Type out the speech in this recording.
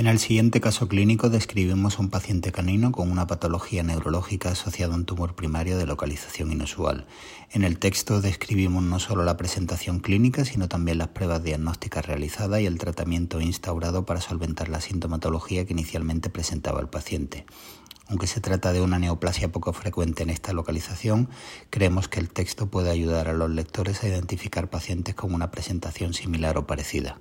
En el siguiente caso clínico describimos a un paciente canino con una patología neurológica asociada a un tumor primario de localización inusual. En el texto describimos no solo la presentación clínica, sino también las pruebas diagnósticas realizadas y el tratamiento instaurado para solventar la sintomatología que inicialmente presentaba el paciente. Aunque se trata de una neoplasia poco frecuente en esta localización, creemos que el texto puede ayudar a los lectores a identificar pacientes con una presentación similar o parecida.